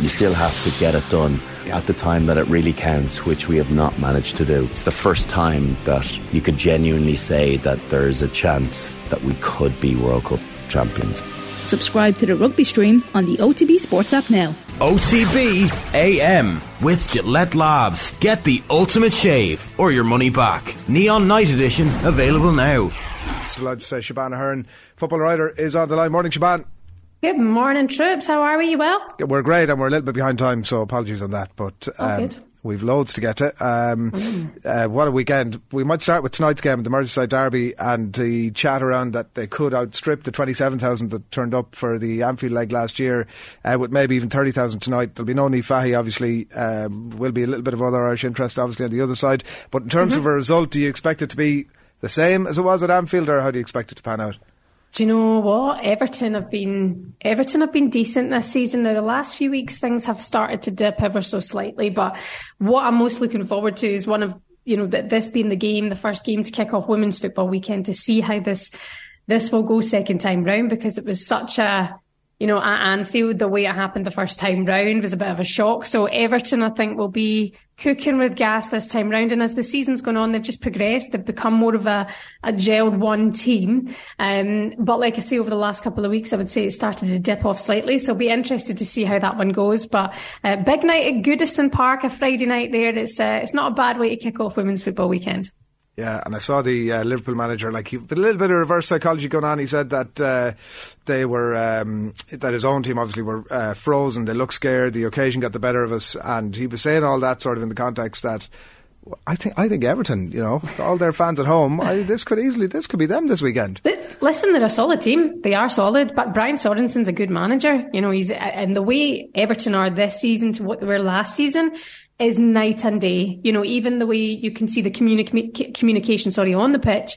you still have to get it done at the time that it really counts, which we have not managed to do. It's the first time that you could genuinely say that there's a chance that we could be World Cup champions. Subscribe to the rugby stream on the OTB Sports app now. OTB AM with Gillette Labs. Get the ultimate shave or your money back. Neon Night Edition available now. Delighted to uh, say Shebahn Aherne, football writer, is on the line. Morning, Shebahn. Good morning, troops. How are we? You well? We're great, and we're a little bit behind time, so apologies on that. But um, we've loads to get to. Um, mm. uh, what a weekend! We might start with tonight's game, the Merseyside Derby, and the chat around that they could outstrip the twenty-seven thousand that turned up for the Anfield leg last year, uh, with maybe even thirty thousand tonight. There'll be no Niamh Fahey, obviously. Um, will be a little bit of other Irish interest, obviously, on the other side. But in terms mm-hmm. of a result, do you expect it to be the same as it was at Anfield, or how do you expect it to pan out? Do you know what? Everton have been Everton have been decent this season. Now the last few weeks things have started to dip ever so slightly, but what I'm most looking forward to is one of you know that this being the game, the first game to kick off women's football weekend to see how this this will go second time round because it was such a you know, at Anfield, the way it happened the first time round was a bit of a shock. So Everton, I think, will be cooking with gas this time round. And as the season's gone on, they've just progressed. They've become more of a, a gelled one team. Um, but like I say, over the last couple of weeks, I would say it started to dip off slightly. So I'll be interested to see how that one goes. But uh, big night at Goodison Park, a Friday night there. It's, uh, it's not a bad way to kick off women's football weekend. Yeah, and I saw the uh, Liverpool manager like he, a little bit of reverse psychology going on. He said that uh, they were um, that his own team obviously were uh, frozen. They looked scared. The occasion got the better of us, and he was saying all that sort of in the context that. I think I think Everton, you know, all their fans at home. I, this could easily this could be them this weekend. Listen, they're a solid team. They are solid, but Brian Sorensen's a good manager. You know, he's and the way Everton are this season to what they were last season is night and day. You know, even the way you can see the communi- communication, sorry, on the pitch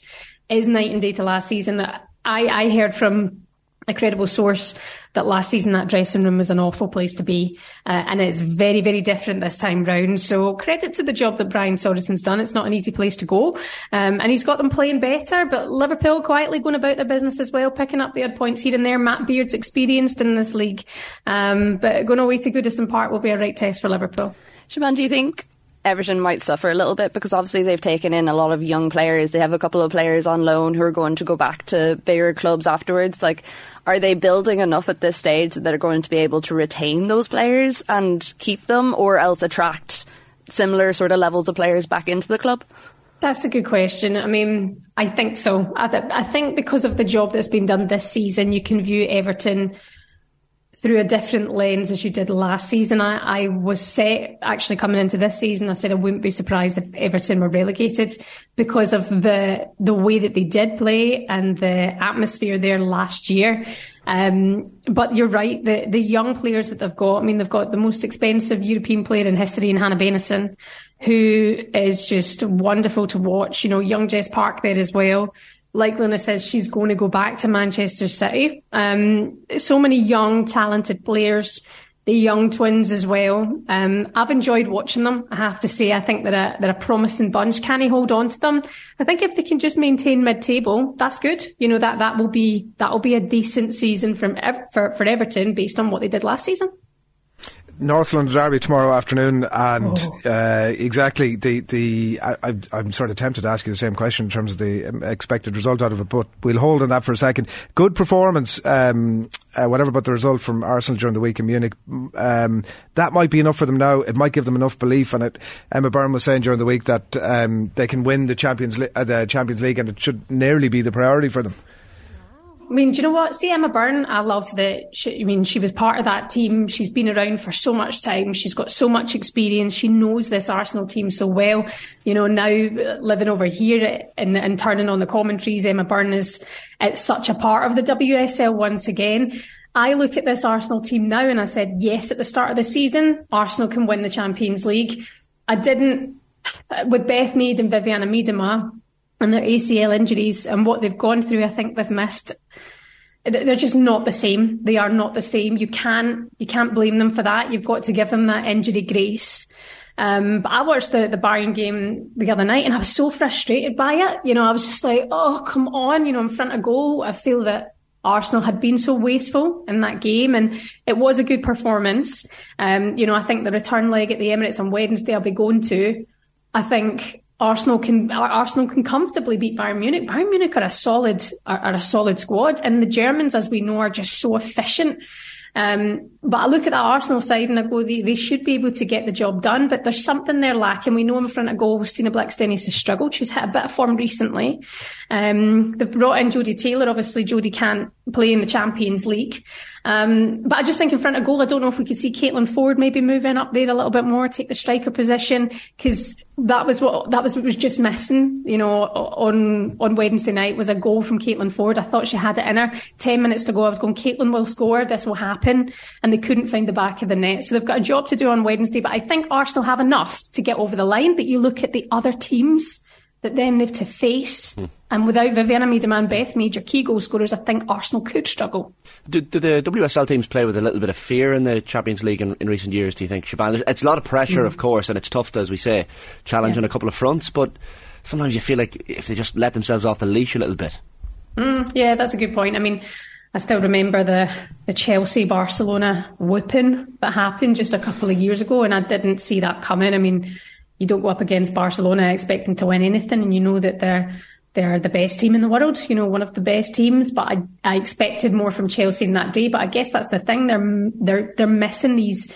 is night and day to last season. I, I heard from a credible source that last season that dressing room was an awful place to be, uh, and it's very, very different this time round. So credit to the job that Brian Sorensen's done. It's not an easy place to go, um, and he's got them playing better. But Liverpool quietly going about their business as well, picking up the odd points here and there. Matt Beard's experienced in this league, um, but going away to Goodison Park will be a right test for Liverpool. Shebahn, do you think Everton might suffer a little bit because obviously they've taken in a lot of young players. They have a couple of players on loan who are going to go back to bigger clubs afterwards. Like, are they building enough at this stage that they're going to be able to retain those players and keep them, or else attract similar sort of levels of players back into the club? That's a good question. I mean, I think so. I, th- I think because of the job that's been done this season, you can view Everton through a different lens as you did last season. I, I, was set actually coming into this season. I said I wouldn't be surprised if Everton were relegated because of the the way that they did play and the atmosphere there last year. Um, but you're right. The the young players that they've got. I mean, they've got the most expensive European player in history in Hanna Bennison, who is just wonderful to watch. You know, young Jess Park there as well like Luna says, she's going to go back to Manchester City. Um, so many young, talented players, the young twins as well. Um, I've enjoyed watching them. I have to say, I think they're a, they're a promising bunch. Can he hold on to them? I think if they can just maintain mid-table, that's good. You know, that, that will be, that will be a decent season from, for, for Everton based on what they did last season. North London Derby tomorrow afternoon, and oh. uh, exactly the the I, am sort of tempted to ask you the same question in terms of the um, expected result out of it, but we'll hold on that for a second. Good performance, um, uh, whatever but the result from Arsenal during the week in Munich. Um, that might be enough for them now. It might give them enough belief. And it, Emma Byrne was saying during the week that um, they can win the Champions uh, the Champions League, and it should nearly be the priority for them. I mean, do you know what? See Emma Byrne, I love that. She, I mean, she was part of that team. She's been around for so much time. She's got so much experience. She knows this Arsenal team so well. You know, now uh, living over here and, and turning on the commentaries, Emma Byrne is it's such a part of the WSL once again. I look at this Arsenal team now and I said, yes, at the start of the season, Arsenal can win the Champions League. I didn't, uh, with Beth Mead and Vivianne Miedema, and their ACL injuries and what they've gone through, I think they've missed. They're just not the same. They are not the same. You can't you can't blame them for that. You've got to give them that injury grace. Um, but I watched the the Bayern game the other night and I was so frustrated by it. You know, I was just like, oh come on, you know, in front of goal, I feel that Arsenal had been so wasteful in that game, and it was a good performance. Um, you know, I think the return leg at the Emirates on Wednesday I'll be going to. I think Arsenal can Arsenal can comfortably beat Bayern Munich. Bayern Munich are a solid are, are a solid squad, and the Germans, as we know, are just so efficient. Um, but I look at that Arsenal side and I go, they, they should be able to get the job done, but there's something they're lacking. We know in front of goal, Stina Blackstenius has struggled. She's hit a bit of form recently. Um, they've brought in Jodie Taylor. Obviously, Jodie can't play in the Champions League. Um, but I just think in front of goal, I don't know if we could see Caitlin Foord maybe moving up there a little bit more, take the striker position, because that was what that was what was just missing. You know, on on Wednesday night was a goal from Caitlin Foord. I thought she had it in her. Ten minutes to go, I was going, Caitlin will score. This will happen, and they couldn't find the back of the net. So they've got a job to do on Wednesday. But I think Arsenal have enough to get over the line. But you look at the other teams that then they've to face. Mm. And without Vivianne Miedema and Beth Mead, your key goal scorers, I think Arsenal could struggle. Do, do, the WSL teams play with a little bit of fear in the Champions League in, in recent years, do you think, Shebahn? It's a lot of pressure, mm. of course, and it's tough, to, as we say, challenge yeah. on a couple of fronts, but sometimes you feel like if they just let themselves off the leash a little bit. Mm, yeah, that's a good point. I mean, I still remember the, the Chelsea Barcelona whooping that happened just a couple of years ago, and I didn't see that coming. I mean, you don't go up against Barcelona expecting to win anything, and you know that they're they're the best team in the world, you know, one of the best teams. But I, I expected more from Chelsea in that day. But I guess that's the thing; they're they're they're missing these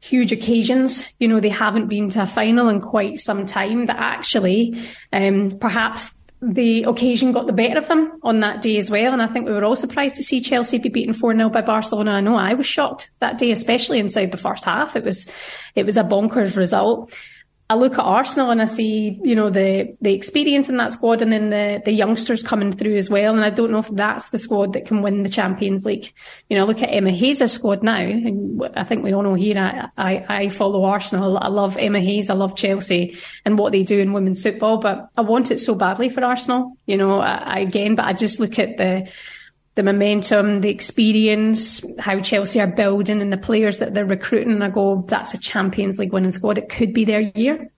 huge occasions. You know, they haven't been to a final in quite some time. That actually, um, perhaps the occasion got the better of them on that day as well. And I think we were all surprised to see Chelsea be beaten 4 0 by Barcelona. I know I was shocked that day, especially inside the first half. It was, it was a bonkers result. I look at Arsenal and I see, you know, the the experience in that squad and then the the youngsters coming through as well. And I don't know if that's the squad that can win the Champions League. You know, look at Emma Hayes' squad now. And I think we all know here I, I, I follow Arsenal. I love Emma Hayes. I love Chelsea and what they do in women's football. But I want it so badly for Arsenal, you know, I, again, but I just look at the the momentum, the experience, how Chelsea are building and the players that they're recruiting. I go, that's a Champions League winning squad. It could be their year.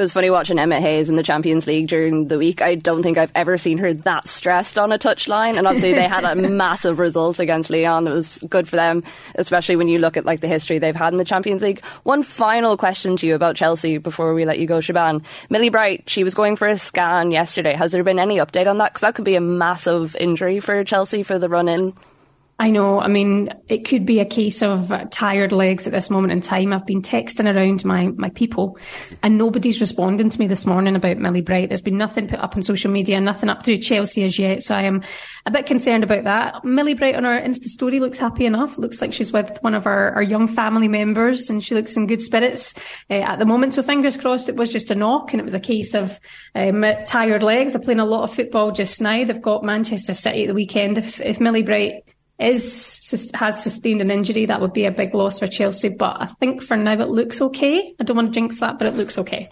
It was funny watching Emma Hayes in the Champions League during the week. I don't think I've ever seen her that stressed on a touchline. And obviously, they had a massive result against Lyon. It was good for them, especially when you look at like the history they've had in the Champions League. One final question to you about Chelsea before we let you go, Shebahn. Millie Bright, she was going for a scan yesterday. Has there been any update on that? Because that could be a massive injury for Chelsea for the run in. I know. I mean, it could be a case of tired legs at this moment in time. I've been texting around my, my people and nobody's responding to me this morning about Millie Bright. There's been nothing put up on social media, nothing up through Chelsea as yet. So I am a bit concerned about that. Millie Bright on our Insta story looks happy enough. Looks like she's with one of our, our young family members and she looks in good spirits uh, at the moment. So fingers crossed it was just a knock and it was a case of um, tired legs. They're playing a lot of football just now. They've got Manchester City at the weekend. If, if Millie Bright is has sustained an injury, that would be a big loss for Chelsea. But I think for now it looks okay. I don't want to jinx that, but it looks okay.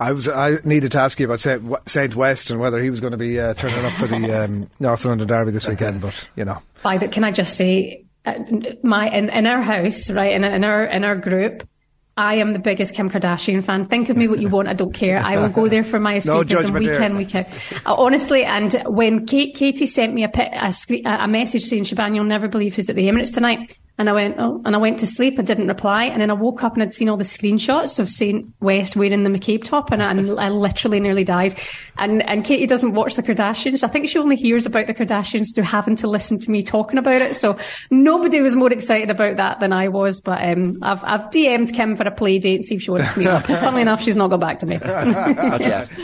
I was I needed to ask you about Saint West and whether he was going to be uh, turning up for the um, North London Derby this weekend. But you know, by the, can I just say, uh, my in, in our house, right in, in our in our group, I am the biggest Kim Kardashian fan. Think of me what you want. I don't care. I will go there for my escapism no week in, week out. Uh, honestly, and when Kate, Katie sent me a, a, a, message saying, Shebahn, you'll never believe who's at the Emirates tonight. And I went, oh, and I went to sleep. I didn't reply. And then I woke up and I'd seen all the screenshots of St. West wearing the McCabe top and I, and I literally nearly died. And, and Katie doesn't watch the Kardashians. I think she only hears about the Kardashians through having to listen to me talking about it. So nobody was more excited about that than I was. But, um, I've, I've DM'd Kim for a play date and see if she wants to meet up. Funnily enough, she's not got back to me. okay.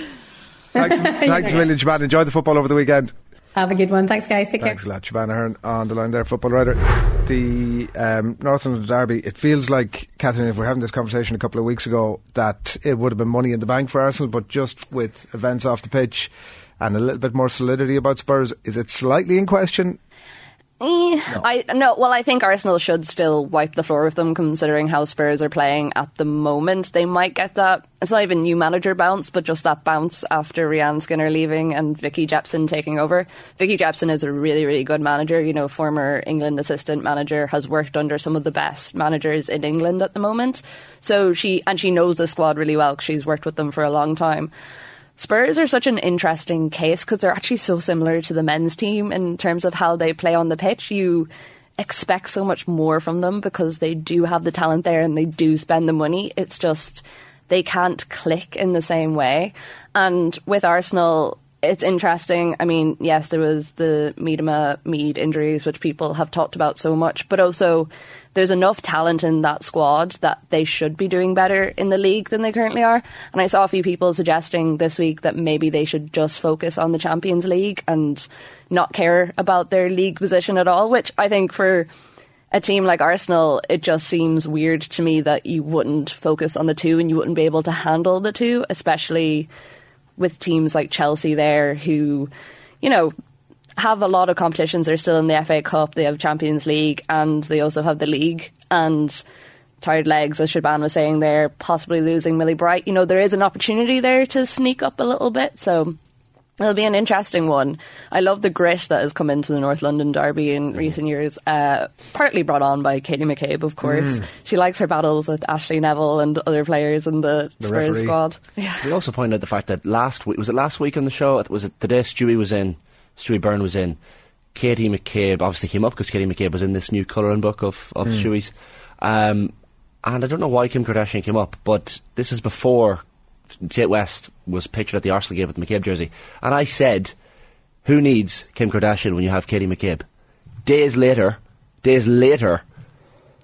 Thanks, thanks a million, Shebahn. Enjoy the football over the weekend. Have a good one. Thanks, guys. Take Thanks care. Thanks a lot. Aherne on the line there, football writer. The um, Northern Derby, it feels like, Catherine, if we're having this conversation a couple of weeks ago, that it would have been money in the bank for Arsenal, but just with events off the pitch and a little bit more solidity about Spurs, is it slightly in question? Eh, no. I no. Well, I think Arsenal should still wipe the floor with them, considering how Spurs are playing at the moment. They might get that. It's not even new manager bounce, but just that bounce after Rehanne Skinner leaving and Vicky Jepson taking over. Vicky Jepson is a really, really good manager. You know, former England assistant manager, has worked under some of the best managers in England at the moment. So she and she knows the squad really well because she's worked with them for a long time. Spurs are such an interesting case because they're actually so similar to the men's team in terms of how they play on the pitch. You expect so much more from them because they do have the talent there and they do spend the money. It's just they can't click in the same way. And with Arsenal, it's interesting. I mean, yes, there was the Miedema Mead injuries, which people have talked about so much, but also there's enough talent in that squad that they should be doing better in the league than they currently are. And I saw a few people suggesting this week that maybe they should just focus on the Champions League and not care about their league position at all, which I think for a team like Arsenal, it just seems weird to me that you wouldn't focus on the two and you wouldn't be able to handle the two, especially with teams like Chelsea there who, you know, have a lot of competitions. They're still in the FA Cup, they have Champions League, and they also have the league. And tired legs, as Shebahn was saying there, possibly losing Millie Bright. You know, there is an opportunity there to sneak up a little bit. So It'll be an interesting one. I love the grit that has come into the North London Derby in mm. recent years, uh, partly brought on by Katie McCabe, of course. Mm. She likes her battles with Ashleigh Neville and other players in the, the Spurs referee. squad. Yeah. We also pointed out the fact that last week, was it last week on the show? Was it today Stewie was in, Stewie Byrne was in. Katie McCabe obviously came up because Katie McCabe was in this new colouring book of, of mm. Stewie's. Um, and I don't know why Kim Kardashian came up, but this is before Tate West was pictured at the Arsenal game with the McCabe jersey. And I said, who needs Kim Kardashian when you have Katie McCabe? Days later, days later,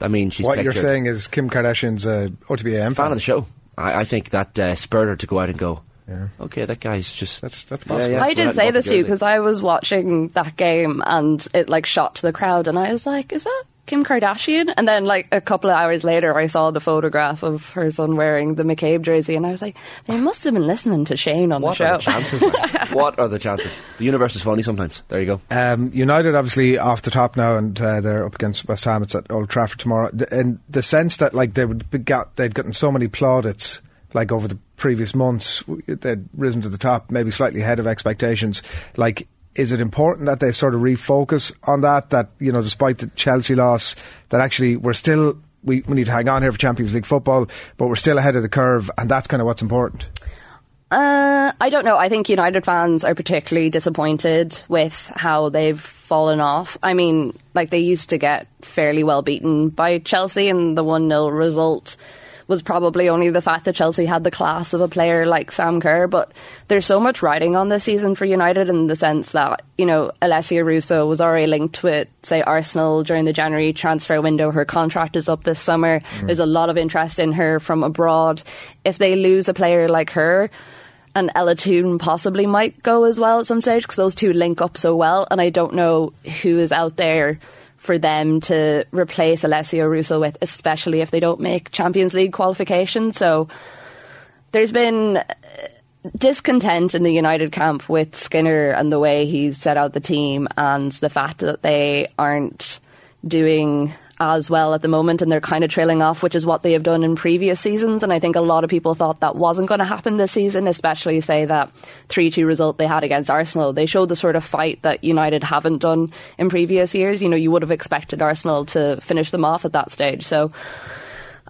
I mean, she's What pictured. you're saying is Kim Kardashian's a OTBAM fan? fan of the show. I, I think that uh, spurred her to go out and go, yeah. Okay, that guy's just that's that's possible. Yeah, yeah, I did say this to you because I was watching that game and it like shot to the crowd and I was like, "Is that Kim Kardashian. And then, like, a couple of hours later, I saw the photograph of her son wearing the McCabe jersey, and I was like, they must have been listening to Shane on what the show. What Are the chances, what are the chances? The universe is funny sometimes. There you go. Um, United, obviously, off the top now, and uh, they're up against West Ham. It's at Old Trafford tomorrow. In the sense that, like, they would got, they'd gotten so many plaudits, like, over the previous months, they'd risen to the top, maybe slightly ahead of expectations. Like, is it important that they sort of refocus on that? That you know, despite the Chelsea loss, that actually we're still we, we need to hang on here for Champions League football, but we're still ahead of the curve, and that's kind of what's important. Uh, I don't know. I think United fans are particularly disappointed with how they've fallen off. I mean, like they used to get fairly well beaten by Chelsea in the 1 0 result was probably only the fact that Chelsea had the class of a player like Sam Kerr. But there's so much riding on this season for United in the sense that, you know, Alessia Russo was already linked with, say, Arsenal during the January transfer window. Her contract is up this summer. Mm. There's a lot of interest in her from abroad. If they lose a player like her, and Ella Toone possibly might go as well at some stage because those two link up so well. And I don't know who is out there for them to replace Alessia Russo with, especially if they don't make Champions League qualification. So there's been uh, discontent in the United camp with Skinner and the way he's set out the team and the fact that they aren't doing as well at the moment and they're kind of trailing off, which is what they have done in previous seasons. And I think a lot of people thought that wasn't going to happen this season, especially say that 3 2 result they had against Arsenal. They showed the sort of fight that United haven't done in previous years. You know, you would have expected Arsenal to finish them off at that stage. So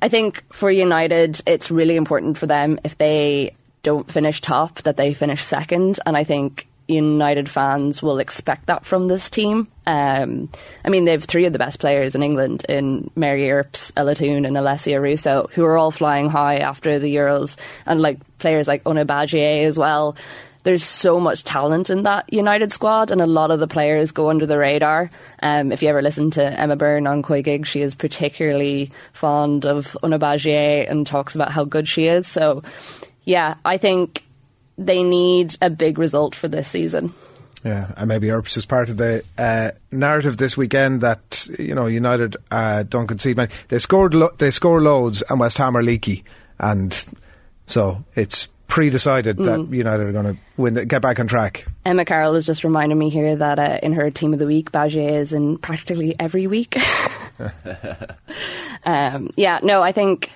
I think for United, it's really important for them if they don't finish top that they finish second. And I think United fans will expect that from this team. Um, I mean, they have three of the best players in England in Mary Earps, Ella Toone, and Alessia Russo, who are all flying high after the Euros, and like players like Batlle as well. There's so much talent in that United squad, and a lot of the players go under the radar. Um, if you ever listen to Emma Byrne on COYGIG, she is particularly fond of Batlle and talks about how good she is. So, yeah, I think they need a big result for this season. Yeah, and maybe Earps is part of the uh, narrative this weekend that you know United uh, don't concede many. They scored lo- they score loads, and West Ham are leaky, and so it's pre-decided mm. that United are going to win, the, get back on track. Emma Carroll has just reminded me here that uh, in her team of the week, Batlle is in practically every week. um, yeah, no, I think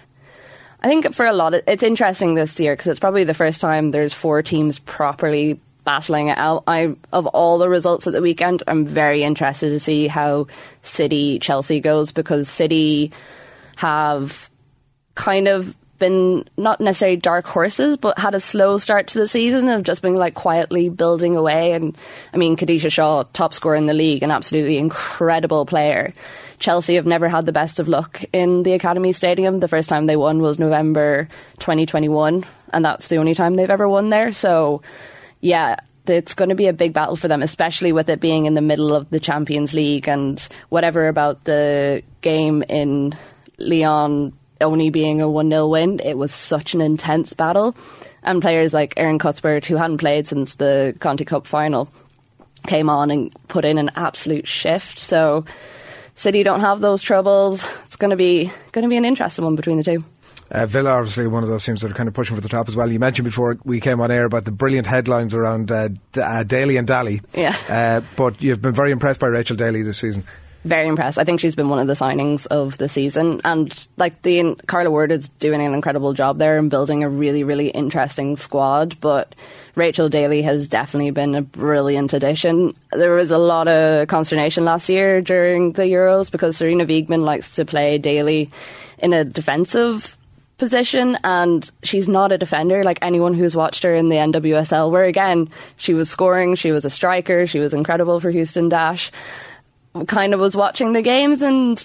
I think for a lot of it's interesting this year because it's probably the first time there's four teams properly battling it out. I of all the results at the weekend, I'm very interested to see how City Chelsea goes because City have kind of been not necessarily dark horses, but had a slow start to the season of just being like quietly building away. And I mean, Khadija Shaw, top scorer in the league, an absolutely incredible player. Chelsea have never had the best of luck in the Academy Stadium. The first time they won was November 2021, and that's the only time they've ever won there. So, yeah, it's going to be a big battle for them, especially with it being in the middle of the Champions League and whatever about the game in Lyon only being a 1 0 win. It was such an intense battle. And players like Erin Cuthbert, who hadn't played since the Conti Cup final, came on and put in an absolute shift. So City don't have those troubles. It's going to be going to be an interesting one between the two. Uh, Villa, obviously, one of those teams that are kind of pushing for the top as well. You mentioned before we came on air about the brilliant headlines around uh, D- uh, Daly and Daly. Yeah. Uh, but you've been very impressed by Rachel Daly this season. Very impressed. I think she's been one of the signings of the season, and like the Carla Ward is doing an incredible job there and building a really, really interesting squad. But Rachel Daly has definitely been a brilliant addition. There was a lot of consternation last year during the Euros because Sarina Wiegman likes to play Daly in a defensive position and she's not a defender like anyone who's watched her in the NWSL where again she was scoring she was a striker she was incredible for Houston Dash kind of was watching the games and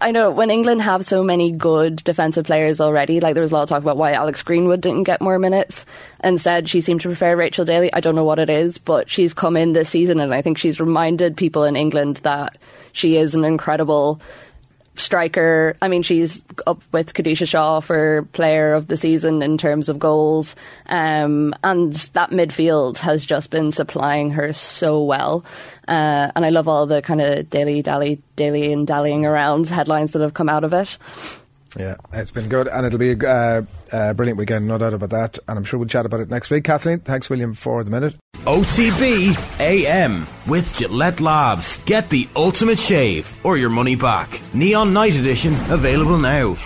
I know when England have so many good defensive players already like there was a lot of talk about why Alex Greenwood didn't get more minutes. Instead she seemed to prefer Rachel Daly. I don't know what it is but she's come in this season and I think she's reminded people in England that she is an incredible striker. I mean, she's up with Khadija Shaw for player of the season in terms of goals. Um, and that midfield has just been supplying her so well. Uh, and I love all the kind of daily, dally, daily and dallying around headlines that have come out of it. Yeah, it's been good, and it'll be a uh, uh, brilliant weekend, no doubt about that. And I'm sure we'll chat about it next week. Kathleen, thanks, William, for the minute. OTB AM with Gillette Labs. Get the ultimate shave or your money back. Neon Night Edition available now.